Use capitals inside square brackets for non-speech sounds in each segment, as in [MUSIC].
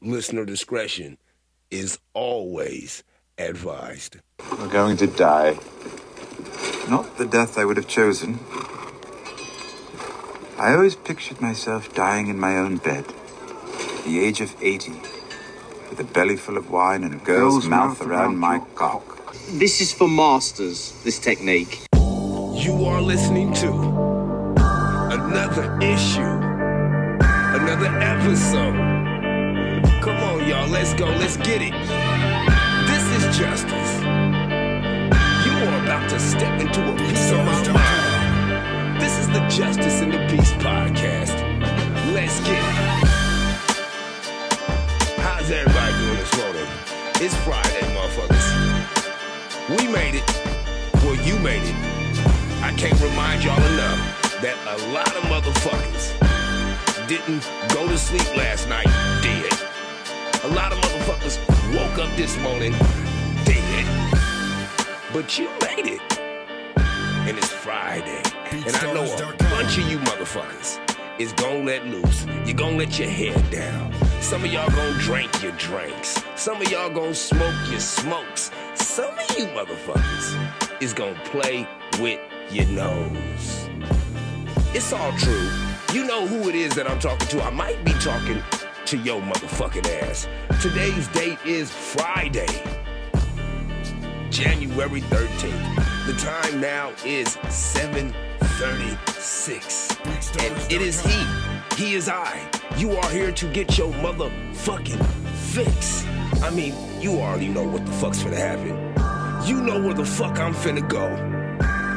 Listener discretion is always advised. We're going to die. Not the death I would have chosen. I always pictured myself dying in my own bed, at the age of 80, with a belly full of wine and a girl's, Girl's mouth, mouth around around my your cock. This is for masters, this technique. You are listening to another issue, another episode. Let's go, let's get it. This is justice. You are about to step into a piece of my mind. This is the Justice and the Peace podcast. Let's get it. How's everybody doing this morning? It's Friday, motherfuckers. We made it. Well, you made it. I can't remind y'all enough that a lot of motherfuckers didn't go to sleep last night dead. A lot of motherfuckers woke up this morning dead. But you made it. And it's Friday. And I know a bunch of you motherfuckers is gonna let loose. You're gonna let your head down. Some of y'all gonna drink your drinks. Some of y'all gonna smoke your smokes. Some of you motherfuckers is gonna play with your nose. It's all true. You know who it is that I'm talking to. I might be talking to your motherfucking ass. Today's date is Friday, January 13th. The time now is 7:36. And it is he. He is I. You are here to get your motherfucking fix. I mean, you already know what the fuck's gonna happen. You know where the fuck I'm finna go.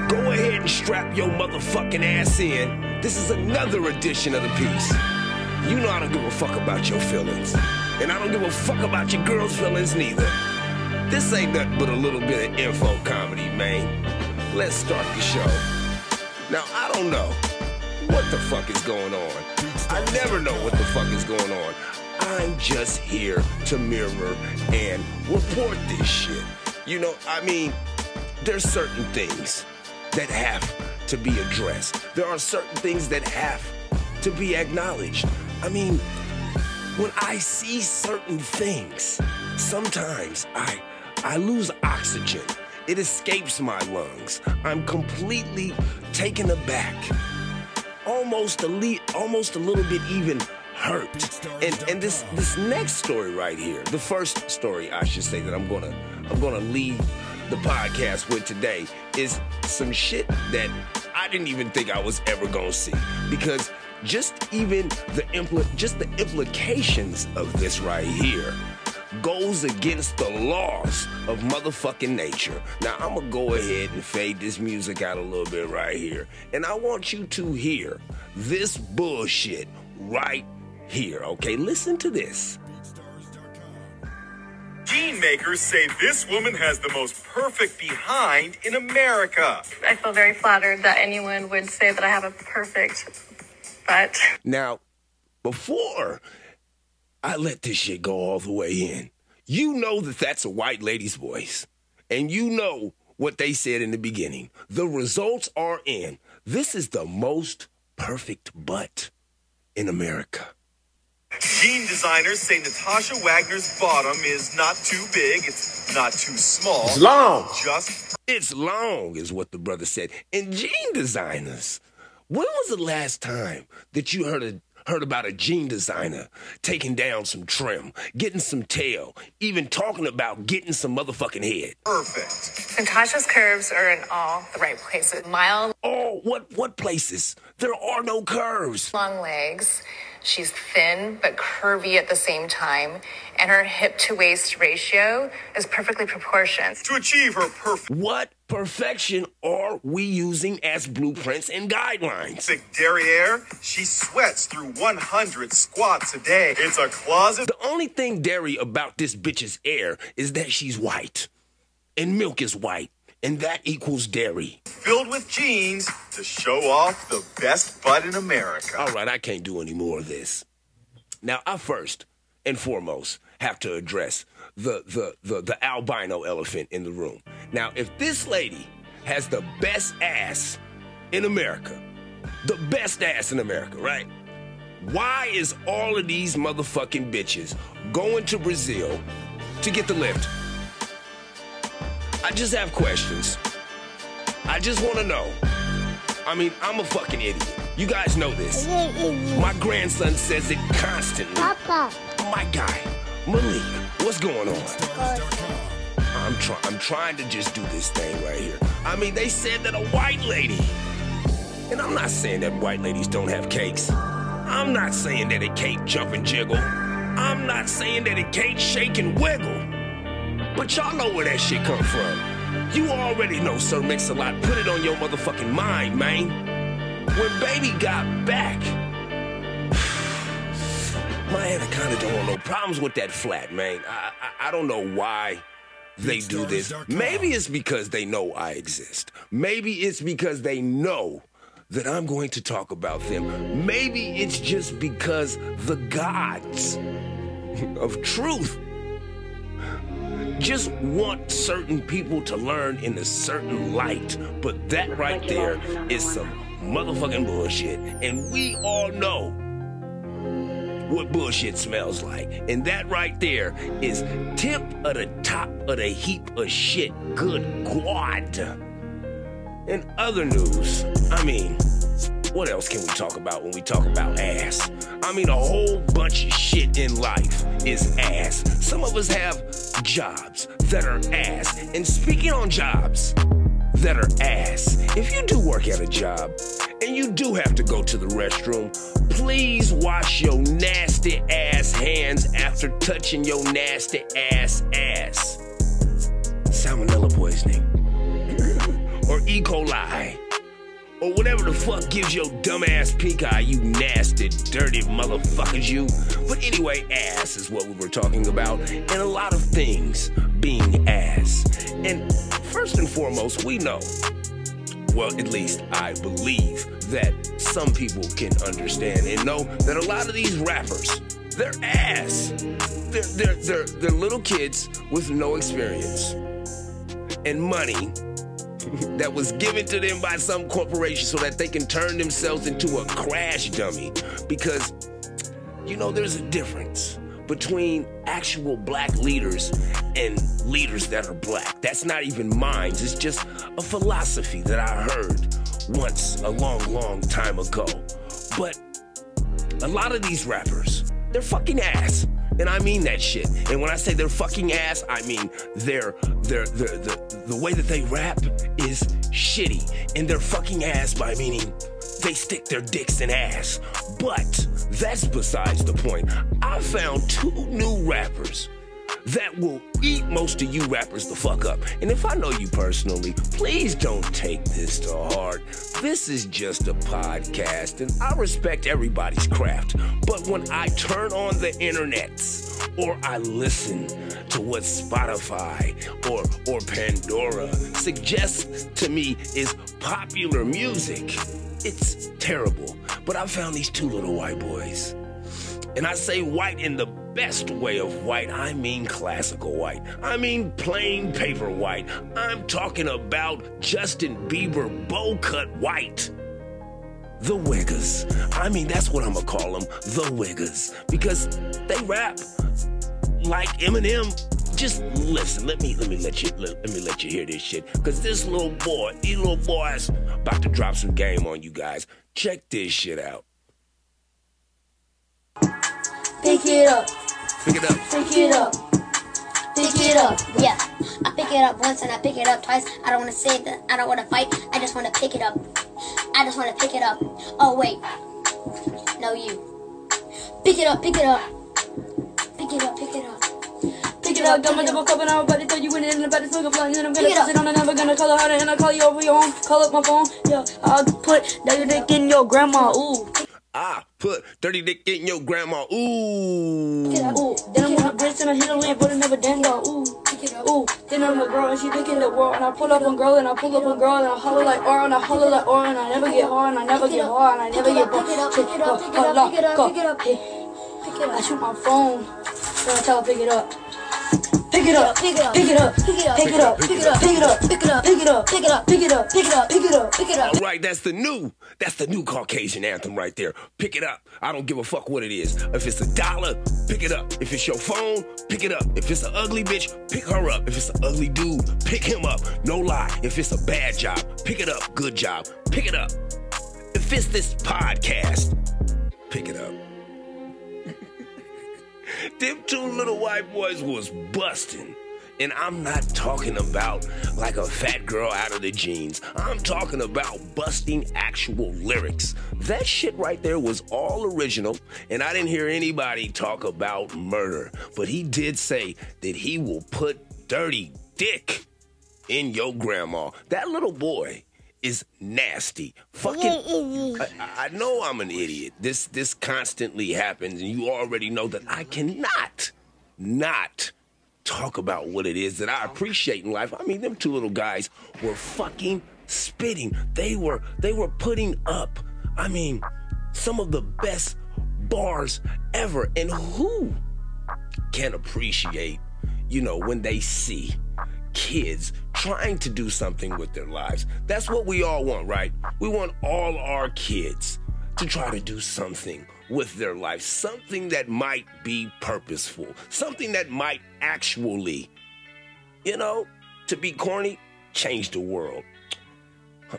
Go ahead and strap your motherfucking ass in. This is another edition of the piece. You know I don't give a fuck about your feelings. And I don't give a fuck about your girl's feelings neither. This ain't nothing but a little bit of info comedy, man. Let's start the show. Now, I don't know what the fuck is going on. I never know what the fuck is going on. I'm just here to mirror and report this shit. You know, I mean, there's certain things that have to be addressed. There are certain things that have to be acknowledged. I mean, when I see certain things, sometimes I I lose oxygen. It escapes my lungs. I'm completely taken aback. Almost a le- almost a little bit even hurt. And and this this next story right here, the first story I should say that I'm gonna I'm gonna leave the podcast with today is some shit that I didn't even think I was ever gonna see because just even the impl- just the implications of this right here goes against the laws of motherfucking nature. Now I'm gonna go ahead and fade this music out a little bit right here, and I want you to hear this bullshit right here. Okay, listen to this. Jean makers say this woman has the most perfect behind in America. I feel very flattered that anyone would say that I have a perfect butt. Now, before I let this shit go all the way in, you know that that's a white lady's voice. And you know what they said in the beginning. The results are in. This is the most perfect butt in America. Jean designers say Natasha Wagner's bottom is not too big, it's not too small. It's long. Just It's long, is what the brother said. And jean designers, when was the last time that you heard a heard about a jean designer taking down some trim, getting some tail, even talking about getting some motherfucking head? perfect. Natasha's curves are in all the right places. Mild, Oh, what what places? There are no curves. long legs. She's thin but curvy at the same time. And her hip to waist ratio is perfectly proportioned. To achieve her perfect What perfection are we using as blueprints and guidelines? derriere, she sweats through 100 squats a day. It's a closet The only thing dairy about this bitch's air is that she's white. And milk is white. And that equals dairy. filled with jeans to show off the best butt in America. All right, I can't do any more of this. Now, I first and foremost have to address the, the, the, the albino elephant in the room. Now, if this lady has the best ass in America, the best ass in America, right? Why is all of these motherfucking bitches going to Brazil to get the lift? I just have questions. I just want to know. I mean, I'm a fucking idiot. You guys know this. My grandson says it constantly. Papa. My guy, Malik, what's going on? I'm trying. I'm trying to just do this thing right here. I mean, they said that a white lady, and I'm not saying that white ladies don't have cakes. I'm not saying that it can't jump and jiggle. I'm not saying that it can't shake and wiggle. But y'all know where that shit come from. You already know Sir Mix-a-Lot put it on your motherfucking mind, man. When baby got back, [SIGHS] my anaconda don't want no problems with that flat, man. I, I, I don't know why they do this. Maybe it's because they know I exist. Maybe it's because they know that I'm going to talk about them. Maybe it's just because the gods of truth just want certain people to learn in a certain light. But that right there is some motherfucking bullshit. And we all know what bullshit smells like. And that right there is tip of the top of the heap of shit. Good God. In other news, I mean, what else can we talk about when we talk about ass? I mean, a whole bunch of shit in life is ass. Some of us have jobs that are ass. And speaking on jobs that are ass, if you do work at a job and you do have to go to the restroom, please wash your nasty ass hands after touching your nasty ass ass. Salmonella poisoning [LAUGHS] or E. coli or whatever the fuck gives your dumbass pink eye, you nasty, dirty motherfuckers, you. But anyway, ass is what we were talking about, and a lot of things being ass. And first and foremost, we know, well, at least I believe, that some people can understand and know that a lot of these rappers, they're ass. They're, they're, they're, they're little kids with no experience and money [LAUGHS] that was given to them by some corporation so that they can turn themselves into a crash dummy. Because, you know, there's a difference between actual black leaders and leaders that are black. That's not even mine, it's just a philosophy that I heard once a long, long time ago. But a lot of these rappers, they're fucking ass. And I mean that shit. And when I say they're fucking ass, I mean they're they're, they're the the way that they rap is shitty. And they're fucking ass by meaning they stick their dicks in ass. But that's besides the point. I found two new rappers that will eat most of you rappers the fuck up. And if I know you personally, please don't take this to heart. This is just a podcast, and I respect everybody's craft. But when I turn on the internets or I listen to what Spotify or or Pandora suggests to me is popular music, it's terrible. But I found these two little white boys. And I say white in the best way of white. I mean classical white. I mean plain paper white. I'm talking about Justin Bieber bow cut white. The Wiggers. I mean, that's what I'm gonna call them, the Wiggers. Because they rap like Eminem. Just listen, let me let me let you let, let me let you hear this shit. Cause this little boy, these little boys about to drop some game on you guys. Check this shit out. Pick it up. Pick it up. Pick it up. Pick it up. Yeah. I pick it up once and I pick it up twice. I don't want to say that I don't want to fight. I just want to pick it up. I just want to pick it up. Oh, wait. No, you. Pick it up. Pick it up. Pick it up. Pick it up. Pick it up, got my double cup and I'm about to throw you in it and about to smoke a blunt and I'm gonna pass it on and I'm gonna call it harder and I'll call you over your home, call up my phone, yeah, I'll put that dick in your grandma, ooh. I put dirty dick in your grandma. Ooh. Ooh, then I'm on a bridge and I hit a lamp, but I never dang. Ooh, ooh, then I'm a girl and she thinking the world and I pull up on girl and I pull up on girl and I holler like R and I holler like R and I never get hard and I never get hard and I never get bored. Shit, go, go, go, go. Hey, I shoot my phone, then I tell her pick it up. Pick it up, pick it up, pick it up, pick it up, pick it up, pick it up, pick it up, pick it up, pick it up, pick it up, pick it up, pick it up, pick it up, pick it up. All right, that's the new, that's the new Caucasian anthem right there. Pick it up. I don't give a fuck what it is. If it's a dollar, pick it up. If it's your phone, pick it up. If it's an ugly bitch, pick her up. If it's an ugly dude, pick him up. No lie. If it's a bad job, pick it up. Good job. Pick it up. If it's this podcast, pick it up. [LAUGHS] Them two little white boys was busting. And I'm not talking about like a fat girl out of the jeans. I'm talking about busting actual lyrics. That shit right there was all original, and I didn't hear anybody talk about murder. But he did say that he will put dirty dick in your grandma. That little boy is nasty. Fucking [LAUGHS] I, I know I'm an idiot. This this constantly happens, and you already know that I cannot not talk about what it is that I appreciate in life. I mean, them two little guys were fucking spitting. They were they were putting up. I mean, some of the best bars ever. And who can appreciate, you know, when they see kids trying to do something with their lives. That's what we all want, right? We want all our kids to try to do something with their life, something that might be purposeful, something that might actually, you know, to be corny, change the world.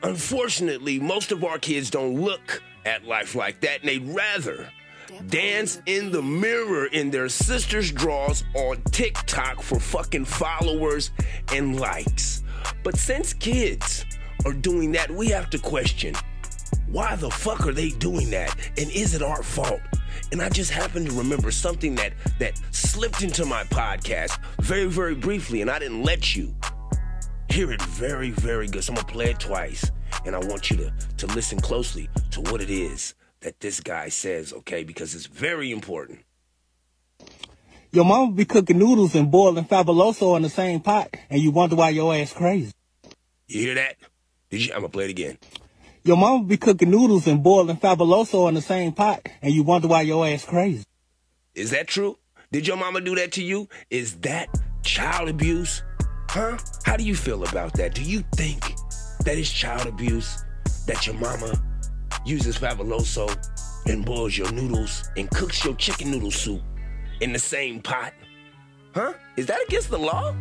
Unfortunately, most of our kids don't look at life like that, and they'd rather dance in the mirror in their sister's drawers on TikTok for fucking followers and likes. But since kids are doing that, we have to question why the fuck are they doing that? And is it our fault? And I just happened to remember something that that slipped into my podcast very, very briefly, and I didn't let you hear it very, very good. So I'm gonna play it twice, and I want you to to listen closely to what it is that this guy says, okay? Because it's very important. Your mama be cooking noodles and boiling fabuloso in the same pot, and you wonder why your ass crazy. You hear that? Did you? I'm gonna play it again. Your mama be cooking noodles and boiling fabuloso in the same pot, and you wonder why your ass crazy. Is that true? Did your mama do that to you? Is that child abuse? Huh? How do you feel about that? Do you think that is child abuse? That your mama uses fabuloso and boils your noodles and cooks your chicken noodle soup in the same pot? Huh? Is that against the law?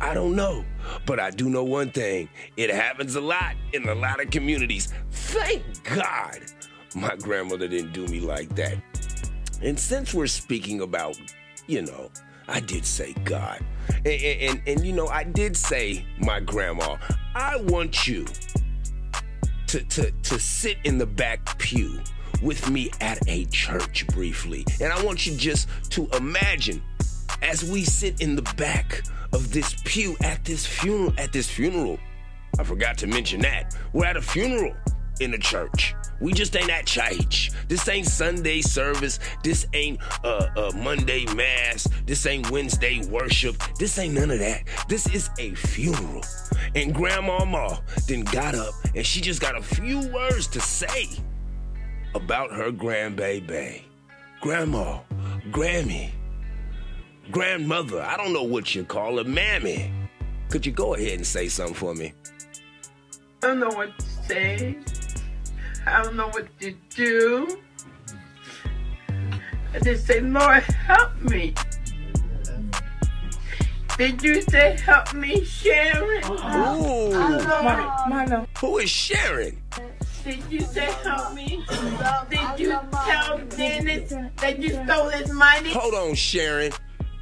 I don't know. But I do know one thing it happens a lot in a lot of communities. Thank God my grandmother didn't do me like that. And since we're speaking about, you know, I did say God. And, and, and, you know, I did say my grandma. I want you to, to, to sit in the back pew with me at a church briefly. And I want you just to imagine as we sit in the back of this pew at this funeral at this funeral. I forgot to mention that. We're at a funeral in a church. We just ain't at church. This ain't Sunday service. This ain't uh, uh, Monday mass. This ain't Wednesday worship. This ain't none of that. This is a funeral. And Grandma Ma then got up and she just got a few words to say about her grandbaby. Grandma, Grammy, grandmother, I don't know what you call her, mammy. Could you go ahead and say something for me? I don't know what to say. I don't know what to do. I just say, Lord, help me. Did you say help me, Sharon? Oh. Ooh. Lord, Who is Sharon? did you say help me? Did you tell Dennis that you stole his money? Hold on, Sharon.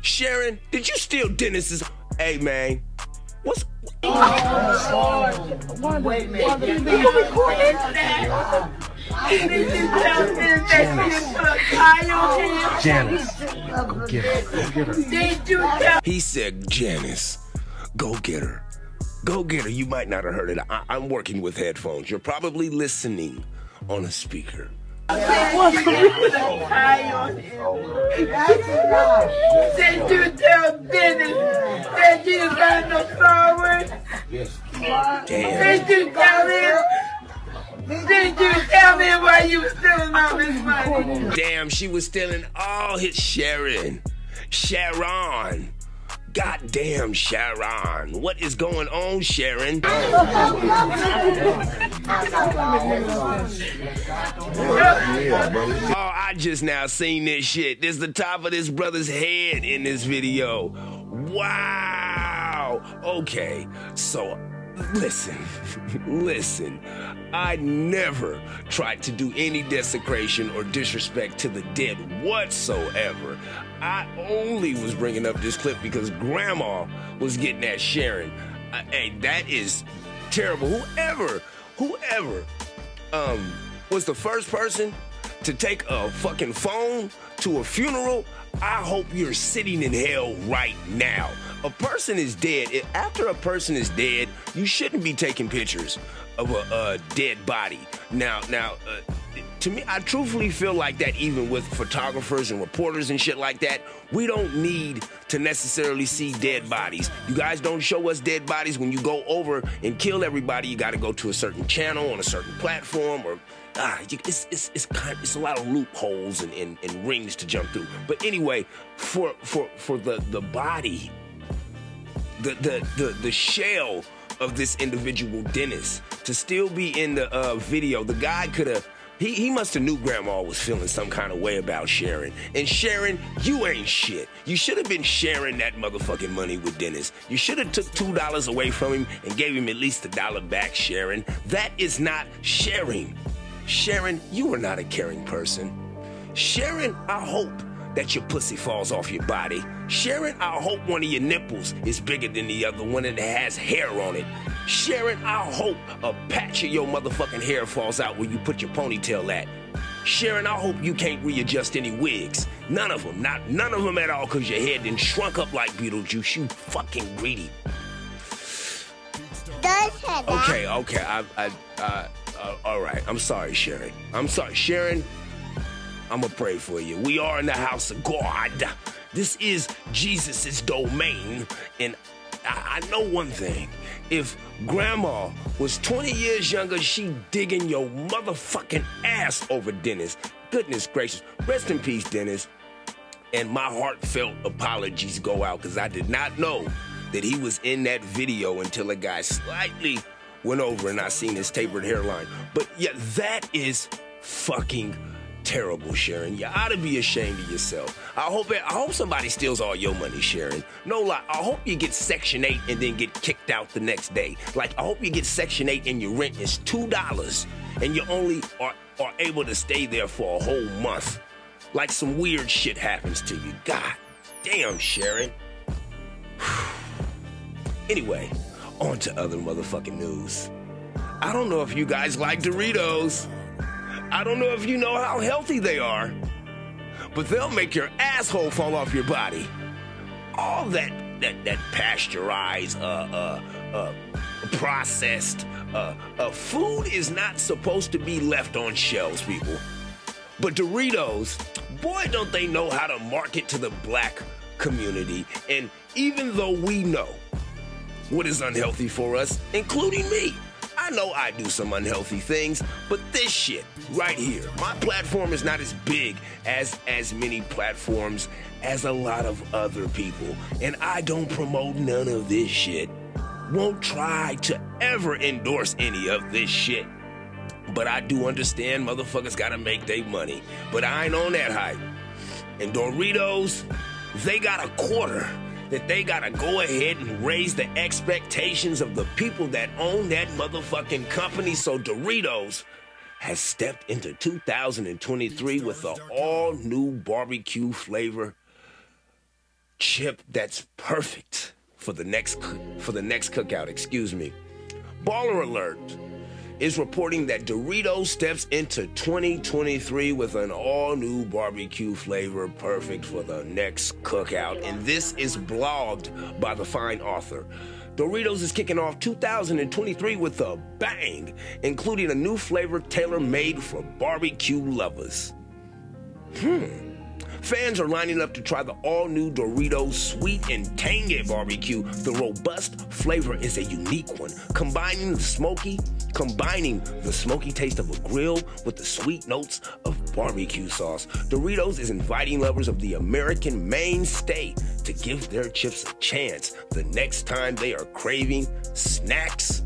Sharon, did you steal Dennis's? Hey, man. What's. Wait a minute. You record that? On? Janice, go get her. You tell He said, Janice, go get her. Go get her. You might not have heard it. I- I'm working with headphones. You're probably listening on a speaker. On him? Did you tell Dennis that you got no flowers? Damn. You tell him? Did you tell him why you were stealing all his money? Damn, she was stealing all his Sharon. Sharon. Goddamn Sharon. What is going on, Sharon? Oh, I just now seen this shit. This is the top of this brother's head in this video. Wow. Okay, so listen, listen. I never tried to do any desecration or disrespect to the dead whatsoever. I only was bringing up this clip because Grandma was getting at Sharon. Uh, hey, that is terrible. Whoever, whoever, um, was the first person to take a fucking phone to a funeral, I hope you're sitting in hell right now. A person is dead. After a person is dead, you shouldn't be taking pictures of a, dead body. Now, now, uh, to me, I truthfully feel like that even with photographers and reporters and shit like that. We don't need to necessarily see dead bodies. You guys don't show us dead bodies when you go over and kill everybody. You got to go to a certain channel on a certain platform or. Ah, it's, it's, it's kind it's a lot of loopholes and, and, and rings to jump through. But anyway, for for for the the body, the the the, the shell of this individual Dennis to still be in the uh, video, the guy could have. He, he must have knew grandma was feeling some kind of way about Sharon. And Sharon, you ain't shit. You should have been sharing that motherfucking money with Dennis. You should have took two dollars away from him and gave him at least a dollar back, Sharon. That is not sharing. Sharon, you are not a caring person. Sharon, I hope that your pussy falls off your body. Sharon, I hope one of your nipples is bigger than the other one and it has hair on it. Sharon, I hope a patch of your motherfucking hair falls out where you put your ponytail at. Sharon, I hope you can't readjust any wigs. None of them, not none of them at all, cause your head done shrunk up like Beetlejuice. You fucking greedy. Okay, okay, I, I, uh, uh, all right. I'm sorry, Sharon. I'm sorry, Sharon. I'm gonna pray for you. We are in the house of God. This is Jesus's domain, and I, I know one thing. If Grandma was 20 years younger, she digging your motherfucking ass over Dennis. Goodness gracious. Rest in peace, Dennis. And my heartfelt apologies go out because I did not know that he was in that video until a guy slightly went over and I seen his tapered hairline. But yeah, that is fucking terrible, Sharon. You ought to be ashamed of yourself. I hope I hope somebody steals all your money, Sharon. No lie. I hope you get Section 8 and then get kicked out the next day. Like I hope you get Section 8 and your rent is two dollars and you only are, are able to stay there for a whole month. Like some weird shit happens to you. God damn, Sharon. [SIGHS] Anyway, on to other motherfucking news. I don't know if you guys like Doritos. I don't know if you know how healthy they are, but they'll make your asshole fall off your body. All that that that pasteurized, uh, uh, uh, processed, uh, uh, food is not supposed to be left on shelves, people. But Doritos, boy, don't they know how to market to the black community. And even though we know what is unhealthy for us, including me. I know I do some unhealthy things, but this shit right here, my platform is not as big as as many platforms as a lot of other people, and I don't promote none of this shit. Won't try to ever endorse any of this shit. But I do understand motherfuckers gotta make their money. But I ain't on that hype. And Doritos, they got a quarter that they gotta go ahead and raise the expectations of the people that own that motherfucking company. So Doritos has stepped into 2023 with an all new barbecue flavor chip that's perfect for the next for the next cookout. Excuse me. Baller alert is reporting that Doritos steps into 2023 with an all new barbecue flavor perfect for the next cookout. And this is blogged by the fine author. Doritos is kicking off 2023 with a bang, including a new flavor tailor made for barbecue lovers. Hmm. Fans are lining up to try the all new Doritos Sweet and Tangy Barbecue. The robust flavor is a unique one, combining the smoky, combining the smoky taste of a grill with the sweet notes of barbecue sauce. Doritos is inviting lovers of the American mainstay to give their chips a chance the next time they are craving snacks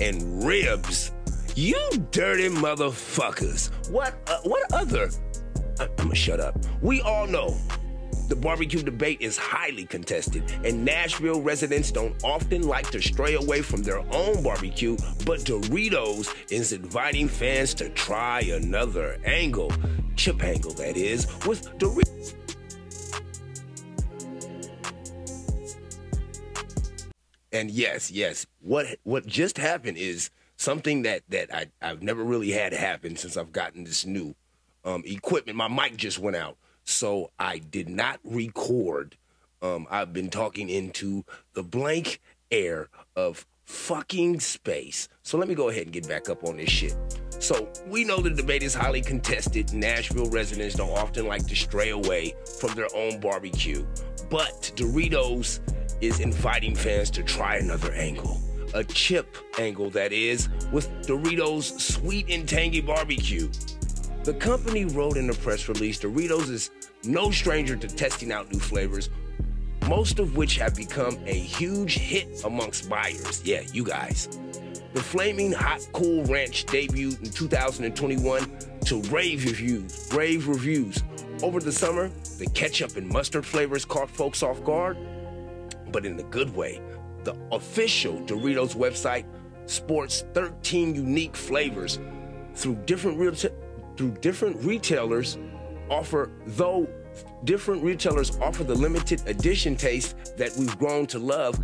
and ribs. You dirty motherfuckers. What uh, what other I- I'ma shut up. We all know the barbecue debate is highly contested, and Nashville residents don't often like to stray away from their own barbecue, but Doritos is inviting fans to try another angle, chip angle that is, with Doritos. And yes, yes, what what just happened is something that that I, I've never really had happen since I've gotten this new um, equipment. My mic just went out, so I did not record. Um, I've been talking into the blank air of fucking space. So let me go ahead and get back up on this shit. So we know the debate is highly contested. Nashville residents don't often like to stray away from their own barbecue, but Doritos is inviting fans to try another angle. A chip angle, that is, with Doritos Sweet and Tangy Barbecue. The company wrote in a press release Doritos is no stranger to testing out new flavors, most of which have become a huge hit amongst buyers. Yeah, you guys. The Flaming Hot Cool Ranch debuted in 2021 to rave reviews. Rave reviews. Over the summer, the ketchup and mustard flavors caught folks off guard, but in a good way. The official Doritos website sports 13 unique flavors through different reta- through different retailers offer though different retailers offer the limited edition taste that we've grown to love.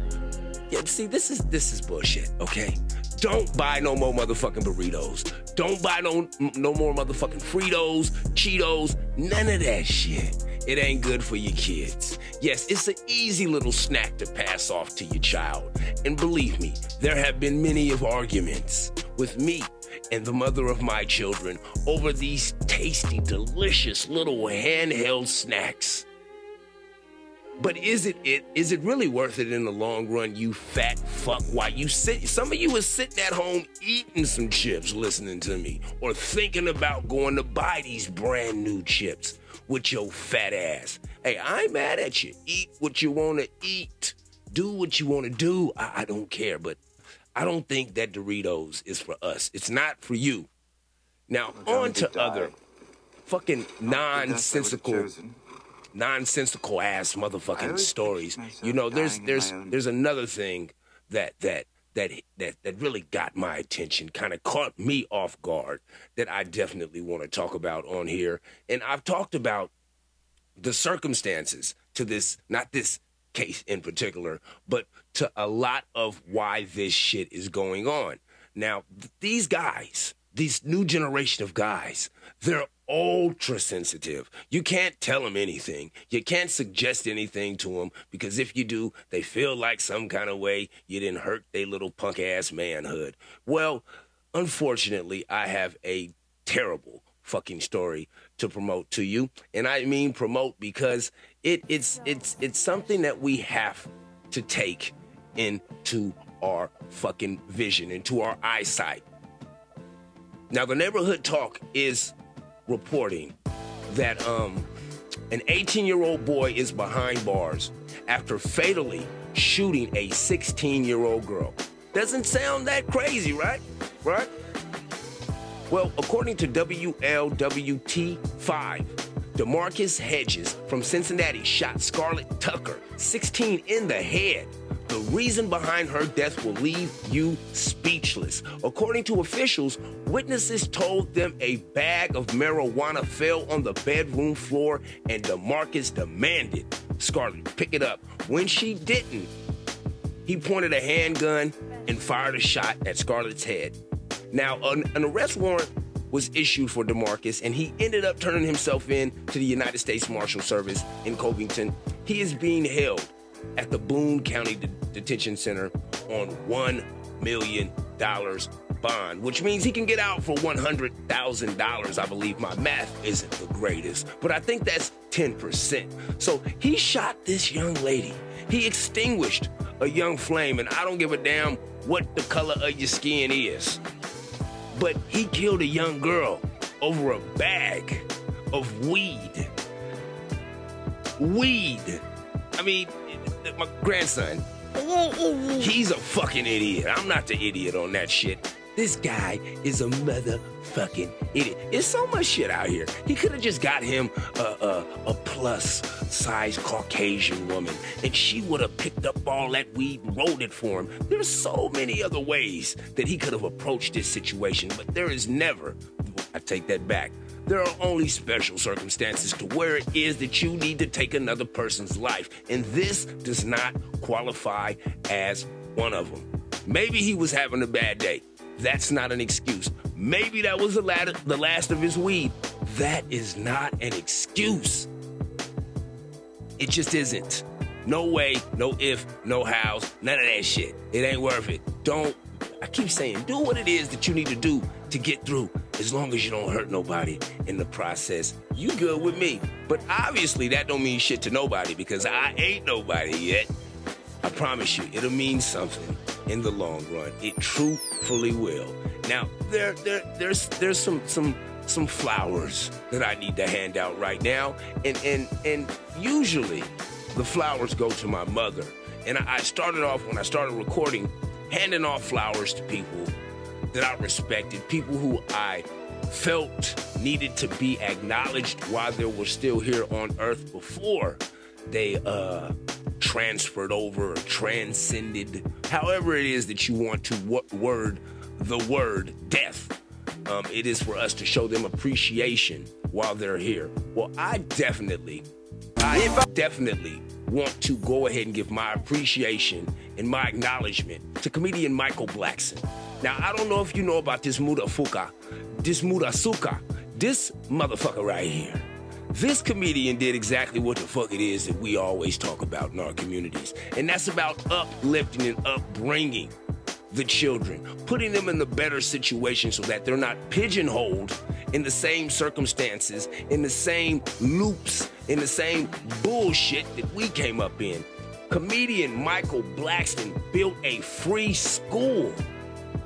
Yeah, see, this is this is bullshit, okay? Don't buy no more motherfucking burritos. Don't buy no no more motherfucking Fritos, Cheetos, none of that shit. It ain't good for your kids. Yes, it's an easy little snack to pass off to your child. And believe me, there have been many of arguments with me and the mother of my children over these tasty, delicious little handheld snacks. But is it it is it really worth it in the long run, you fat fuck? Why you sit some of you are sitting at home eating some chips listening to me, or thinking about going to buy these brand new chips with your fat ass. Hey, I ain't mad at you. Eat what you wanna eat. Do what you wanna do. I, I don't care, but I don't think that Doritos is for us. It's not for you. Now on to other fucking nonsensical nonsensical ass motherfucking stories. You know, there's there's there's another thing that that that that that really got my attention, kind of caught me off guard that I definitely want to talk about on here. And I've talked about the circumstances to this, not this case in particular, but to a lot of why this shit is going on. Now, th- these guys, these new generation of guys, they're ultra sensitive. You can't tell them anything. You can't suggest anything to them because if you do, they feel like some kind of way you didn't hurt their little punk ass manhood. Well, unfortunately, I have a terrible fucking story to promote to you. And I mean promote because it, it's it's it's something that we have to take into our fucking vision, into our eyesight. Now the neighborhood talk is reporting that um an 18-year-old boy is behind bars after fatally shooting a 16-year-old girl. Doesn't sound that crazy, right? Right? Well, according to WLWT5, DeMarcus Hedges from Cincinnati shot Scarlett Tucker, 16, in the head. The reason behind her death will leave you speechless. According to officials, witnesses told them a bag of marijuana fell on the bedroom floor and DeMarcus demanded Scarlett pick it up. When she didn't, he pointed a handgun and fired a shot at Scarlett's head. Now, an, an arrest warrant was issued for DeMarcus, and he ended up turning himself in to the United States Marshal Service in Covington. He is being held at the Boone County De- Detention Center on $1 million bond, which means he can get out for $100,000. I believe my math isn't the greatest, but I think that's 10%. So he shot this young lady. He extinguished a young flame, and I don't give a damn what the color of your skin is. But he killed a young girl over a bag of weed. Weed. I mean, my grandson, he's a fucking idiot. I'm not the idiot on that shit. This guy is a motherfucking idiot. There's so much shit out here. He could have just got him a, a, a plus size Caucasian woman, and she would have picked up all that weed and rolled it for him. There's so many other ways that he could have approached this situation, but there is never, I take that back. There are only special circumstances to where it is that you need to take another person's life, and this does not qualify as one of them. Maybe he was having a bad day. That's not an excuse. Maybe that was the, lat- the last of his weed. That is not an excuse. It just isn't. No way, no if, no hows, none of that shit. It ain't worth it. Don't, I keep saying, do what it is that you need to do to get through. As long as you don't hurt nobody in the process, you good with me. But obviously that don't mean shit to nobody because I ain't nobody yet. I promise you, it'll mean something in the long run. It truthfully will. Now, there, there, there's, there's some, some, some flowers that I need to hand out right now, and and and usually, the flowers go to my mother. And I, started off when I started recording, handing off flowers to people that I respected, people who I felt needed to be acknowledged while they were still here on Earth before they uh transferred over or transcended, however it is that you want to what word the word death. Um, it is for us to show them appreciation while they're here. Well, I definitely, I definitely want to go ahead and give my appreciation and my acknowledgement to comedian Michael Blackson. Now, I don't know if you know about this Mudafuka, this Mudasuka, this motherfucker right here. This comedian did exactly what the fuck it is that we always talk about in our communities. And that's about uplifting and upbringing the children, putting them in the better situation so that they're not pigeonholed in the same circumstances, in the same loops, in the same bullshit that we came up in. Comedian Michael Blackson built a free school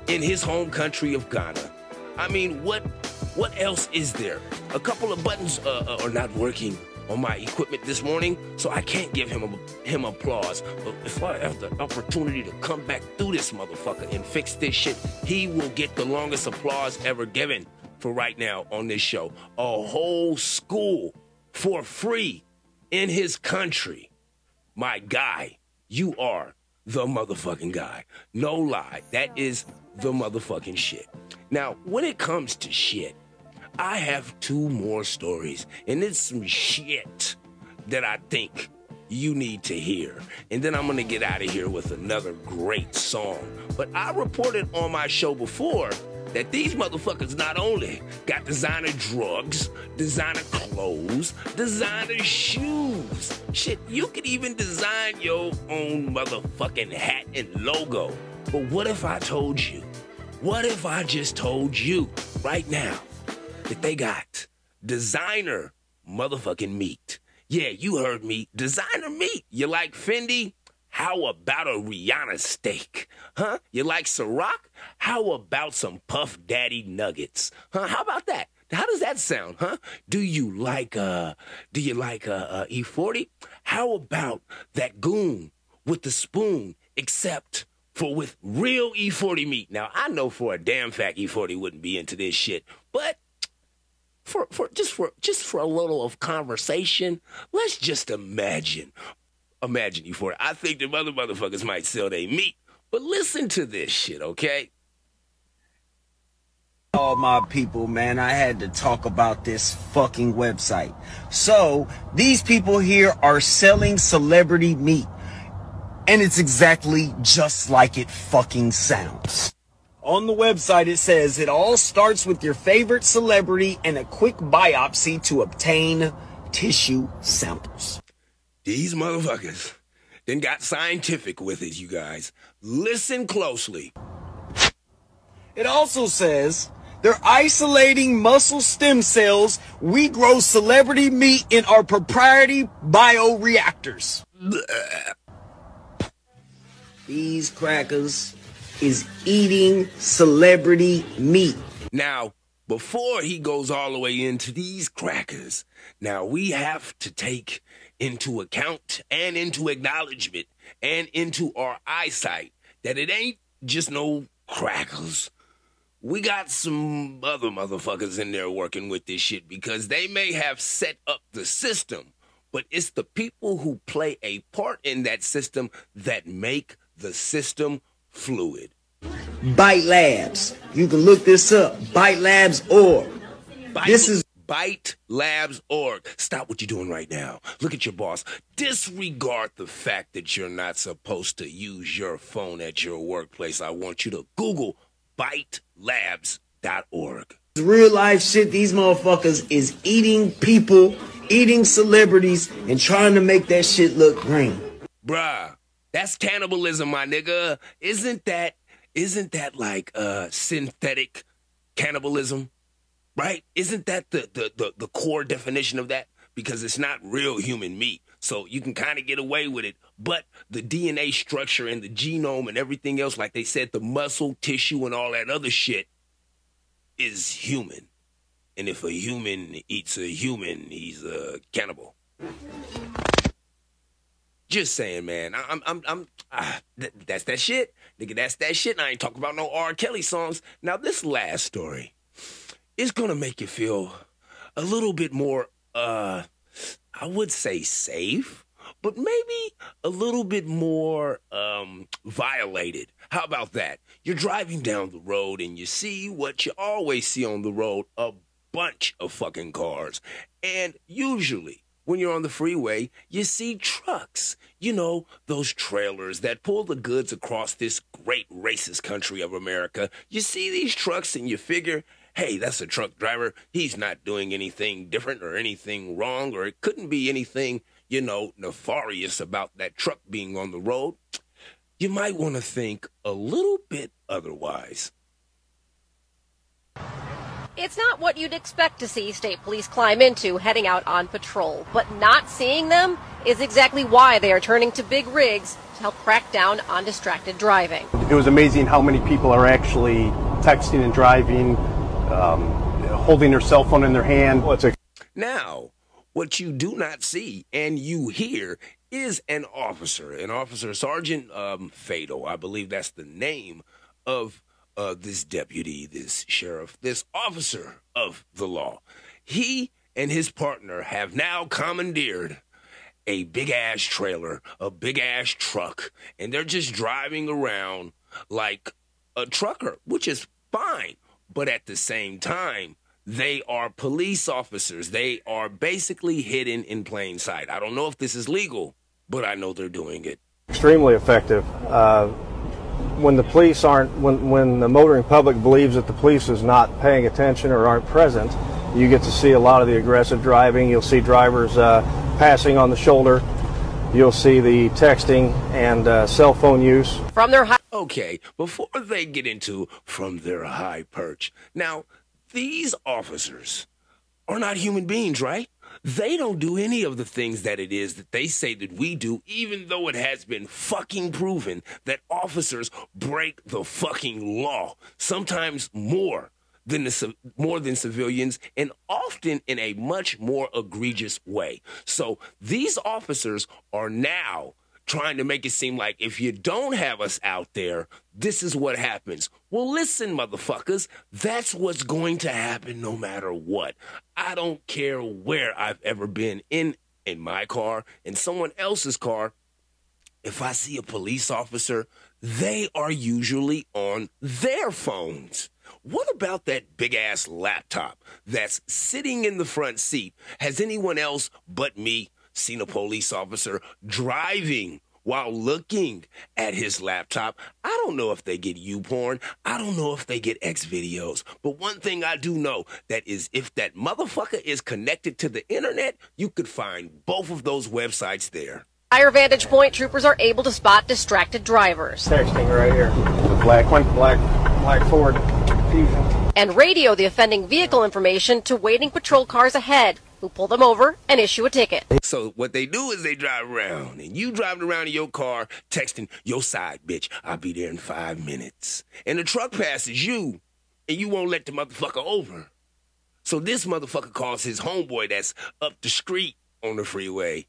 in his home country of Ghana. I mean, what what else is there? A couple of buttons uh, uh, are not working on my equipment this morning, so I can't give him a, him applause. But if I have the opportunity to come back through this motherfucker and fix this shit, he will get the longest applause ever given for right now on this show. A whole school for free in his country. My guy, you are the motherfucking guy. No lie. That is the motherfucking shit. Now, when it comes to shit, I have two more stories, and it's some shit that I think you need to hear. And then I'm gonna get out of here with another great song. But I reported on my show before that these motherfuckers not only got designer drugs, designer clothes, designer shoes. Shit, you could even design your own motherfucking hat and logo. But what if I told you? What if I just told you right now that they got designer motherfucking meat? Yeah, you heard me. Designer meat. You like Fendi? How about a Rihanna steak? Huh? You like Ciroc? How about some Puff Daddy nuggets? Huh? How about that? How does that sound, huh? Do you like uh do you like uh, uh E40? How about that goon with the spoon except for with real E40 meat? Now, I know for a damn fact E40 wouldn't be into this shit, but for for just for just for a little of conversation, let's just imagine imagine E40. I think the mother motherfuckers might sell their meat, but listen to this shit, okay? all my people, man, I had to talk about this fucking website. So, these people here are selling celebrity meat. And it's exactly just like it fucking sounds. On the website, it says it all starts with your favorite celebrity and a quick biopsy to obtain tissue samples. These motherfuckers then got scientific with it, you guys. Listen closely. It also says they're isolating muscle stem cells. We grow celebrity meat in our proprietary bioreactors. These crackers is eating celebrity meat. Now, before he goes all the way into these crackers. Now we have to take into account and into acknowledgement and into our eyesight that it ain't just no crackers. We got some other motherfuckers in there working with this shit because they may have set up the system, but it's the people who play a part in that system that make the system fluid. Bite Labs. You can look this up. Bite Labs org. This is Bite Labs org. Stop what you're doing right now. Look at your boss. Disregard the fact that you're not supposed to use your phone at your workplace. I want you to Google bitelabs.org. real life shit. These motherfuckers is eating people, eating celebrities, and trying to make that shit look green. Bruh, that's cannibalism, my nigga. Isn't that isn't that like uh synthetic cannibalism? Right? Isn't that the the the, the core definition of that? Because it's not real human meat. So you can kind of get away with it. But the DNA structure and the genome and everything else, like they said, the muscle tissue and all that other shit is human. And if a human eats a human, he's a cannibal. Just saying, man. I- I'm, I'm, I'm. Ah, th- that's that shit, nigga. That's that shit. And I ain't talking about no R. Kelly songs. Now, this last story is gonna make you feel a little bit more, uh, I would say safe, but maybe a little bit more um violated. How about that? You're driving down the road and you see what you always see on the road: a bunch of fucking cars, and usually when you're on the freeway, you see trucks. You know, those trailers that pull the goods across this great racist country of America. You see these trucks and you figure, hey, that's a truck driver. He's not doing anything different or anything wrong, or it couldn't be anything, you know, nefarious about that truck being on the road. You might want to think a little bit otherwise. It's not what you'd expect to see state police climb into heading out on patrol, but not seeing them is exactly why they are turning to big rigs to help crack down on distracted driving. It was amazing how many people are actually texting and driving, um, holding their cell phone in their hand. Well, it's Now, what you do not see and you hear is an officer, an officer, Sergeant um, Fado. I believe that's the name of uh, this deputy, this sheriff, this officer of the law. He and his partner have now commandeered a big ass trailer, a big ass truck, and they're just driving around like a trucker, which is fine. But at the same time, they are police officers. They are basically hidden in plain sight. I don't know if this is legal, but I know they're doing it. extremely effective. Uh, when the police aren't, when, when the motoring public believes that the police is not paying attention or aren't present, you get to see a lot of the aggressive driving. You'll see drivers uh, passing on the shoulder. You'll see the texting and uh, cell phone use. From their high Okay, before they get into from their high perch. Now, these officers are not human beings, right? They don't do any of the things that it is that they say that we do, even though it has been fucking proven that officers break the fucking law, sometimes more than the, more than civilians, and often in a much more egregious way. So these officers are now trying to make it seem like if you don't have us out there, this is what happens. Well, listen, motherfuckers, that's what's going to happen no matter what. I don't care where I've ever been in in my car, in someone else's car. If I see a police officer, they are usually on their phones. What about that big ass laptop that's sitting in the front seat? Has anyone else but me seen a police officer driving while looking at his laptop? I don't know if they get YouPorn. I don't know if they get XVideos. But one thing I do know that is if that motherfucker is connected to the internet, you could find both of those websites there. higher vantage point, troopers are able to spot distracted drivers Texting right here. The black one, black, black Ford Fusion. and radio the offending vehicle information to waiting patrol cars ahead, who pull them over and issue a ticket. So what they do is they drive around, and you driving around in your car, texting your side bitch. I'll be there in five minutes, and the truck passes you, and you won't let the motherfucker over. So this motherfucker calls his homeboy that's up the street on the freeway.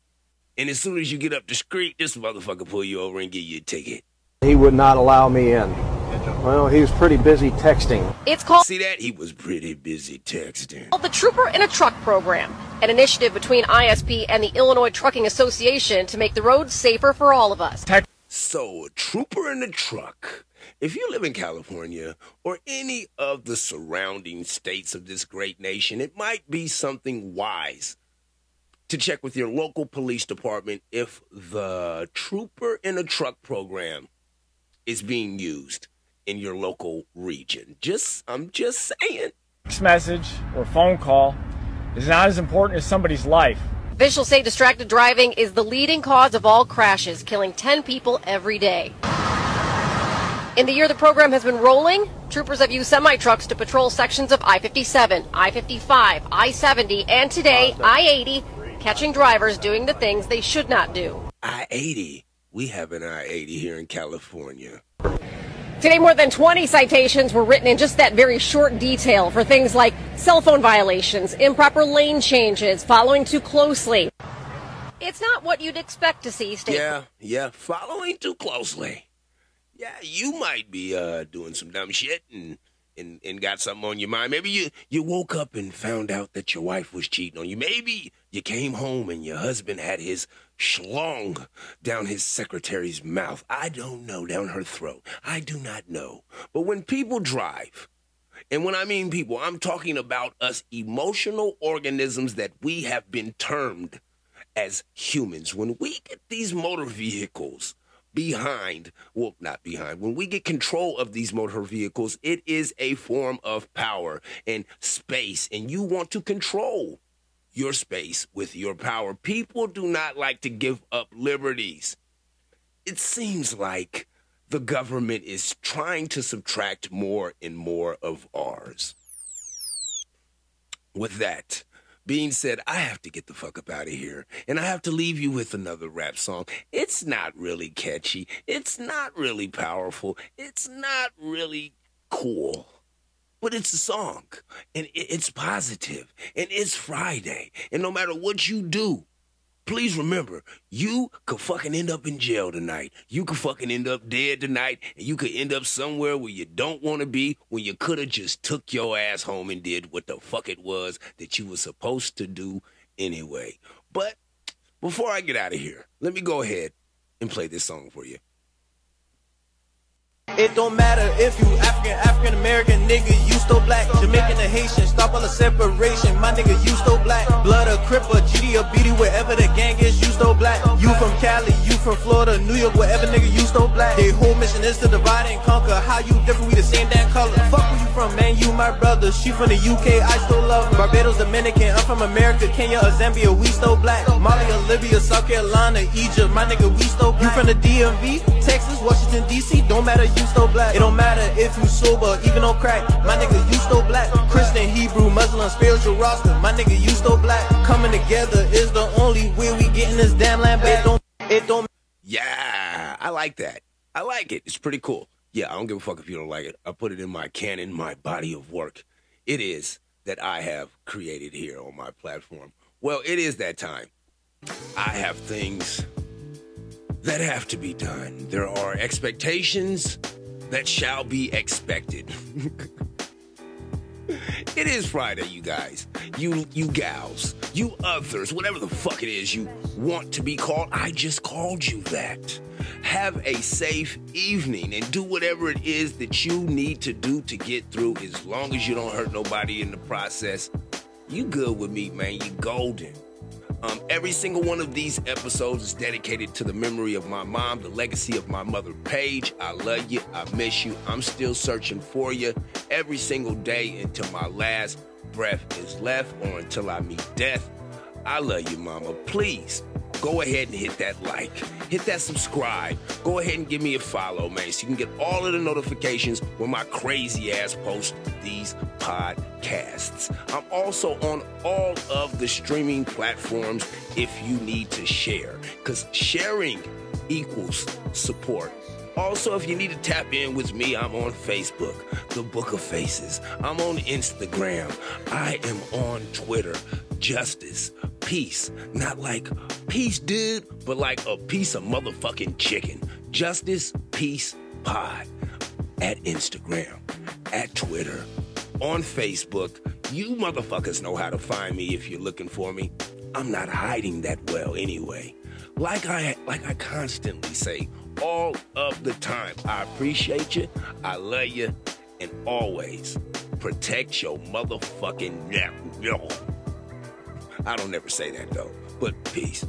And as soon as you get up the street, this motherfucker pull you over and give you a ticket. He would not allow me in. Well, he was pretty busy texting. It's called See that? He was pretty busy texting. the Trooper in a Truck program, an initiative between ISP and the Illinois Trucking Association to make the roads safer for all of us. So, a trooper in a truck. If you live in California or any of the surrounding states of this great nation, it might be something wise to check with your local police department if the trooper in a truck program is being used in your local region. Just I'm just saying. text message or phone call is not as important as somebody's life. Officials say distracted driving is the leading cause of all crashes, killing 10 people every day. In the year the program has been rolling, troopers have used semi trucks to patrol sections of I 57, I 55, I 70, and today I 80, catching drivers doing the things they should not do. I 80. We have an I 80 here in California. Today, more than 20 citations were written in just that very short detail for things like cell phone violations, improper lane changes, following too closely. It's not what you'd expect to see, State. Yeah, yeah, following too closely. Yeah, you might be uh doing some dumb shit and and, and got something on your mind. Maybe you you woke up and found out that your wife was cheating on you. Maybe you came home and your husband had his schlong down his secretary's mouth. I don't know, down her throat. I do not know. But when people drive, and when I mean people, I'm talking about us emotional organisms that we have been termed as humans. When we get these motor vehicles behind, well, not behind, when we get control of these motor vehicles, it is a form of power and space, and you want to control your space with your power. People do not like to give up liberties. It seems like the government is trying to subtract more and more of ours. With that being said, I have to get the fuck up out of here. And I have to leave you with another rap song. It's not really catchy. It's not really powerful. It's not really cool. But it's a song. And it's. And it's Friday. And no matter what you do, Please remember, you could fucking end up in jail tonight. You could fucking end up dead tonight, and you could end up somewhere where you don't want to be when you could have just took your ass home and did what the fuck it was that you were supposed to do anyway. But before I get out of here, let me go ahead and play this song for you. It don't matter if you African, African American nigga, you still black. Jamaican or Haitian, stop all the separation. My nigga, you still black. Blood or Crip or GD or BD, wherever the gang is, you still black. You from Cali, you from Florida, New York, wherever nigga, you still black. Their whole mission is to divide and conquer. How you different, we the same from, man, you my brother. She from the UK, I still love her. Barbados, Dominican, I'm from America, Kenya or Zambia, we still black. Mali Libya, South Carolina, Egypt, my nigga, we still black. You from the DMV, Texas, Washington, DC, don't matter, you still black. It don't matter if you sober, even on crack. My nigga, you still black. Christian, Hebrew, Muslim, spiritual roster. My nigga, you still black. Coming together is the only way we getting this damn land back. It don't, it don't Yeah, I like that. I like it. It's pretty cool. Yeah, I don't give a fuck if you don't like it. I put it in my canon, my body of work. It is that I have created here on my platform. Well, it is that time. I have things that have to be done. There are expectations that shall be expected. [LAUGHS] It is Friday, you guys. You you gals, you others, whatever the fuck it is you want to be called, I just called you that. Have a safe evening and do whatever it is that you need to do to get through as long as you don't hurt nobody in the process. You good with me, man. You golden. Um, every single one of these episodes is dedicated to the memory of my mom, the legacy of my mother, Paige. I love you. I miss you. I'm still searching for you every single day until my last breath is left or until I meet death. I love you, mama. Please go ahead and hit that like, hit that subscribe. Go ahead and give me a follow, man, so you can get all of the notifications when my crazy ass posts these podcasts. I'm also on all of the streaming platforms if you need to share, because sharing equals support. Also, if you need to tap in with me, I'm on Facebook, The Book of Faces. I'm on Instagram. I am on Twitter, Justice, Piece. Not like peace, dude, but like a piece of motherfucking chicken. Justice, Piece, Pod. At Instagram, at Twitter, on Facebook. You motherfuckers know how to find me if you're looking for me. I'm not hiding that well anyway. Like I like I constantly say all of the time. I appreciate you, I love you, and always protect your motherfucking neck. I don't ever say that though. But peace.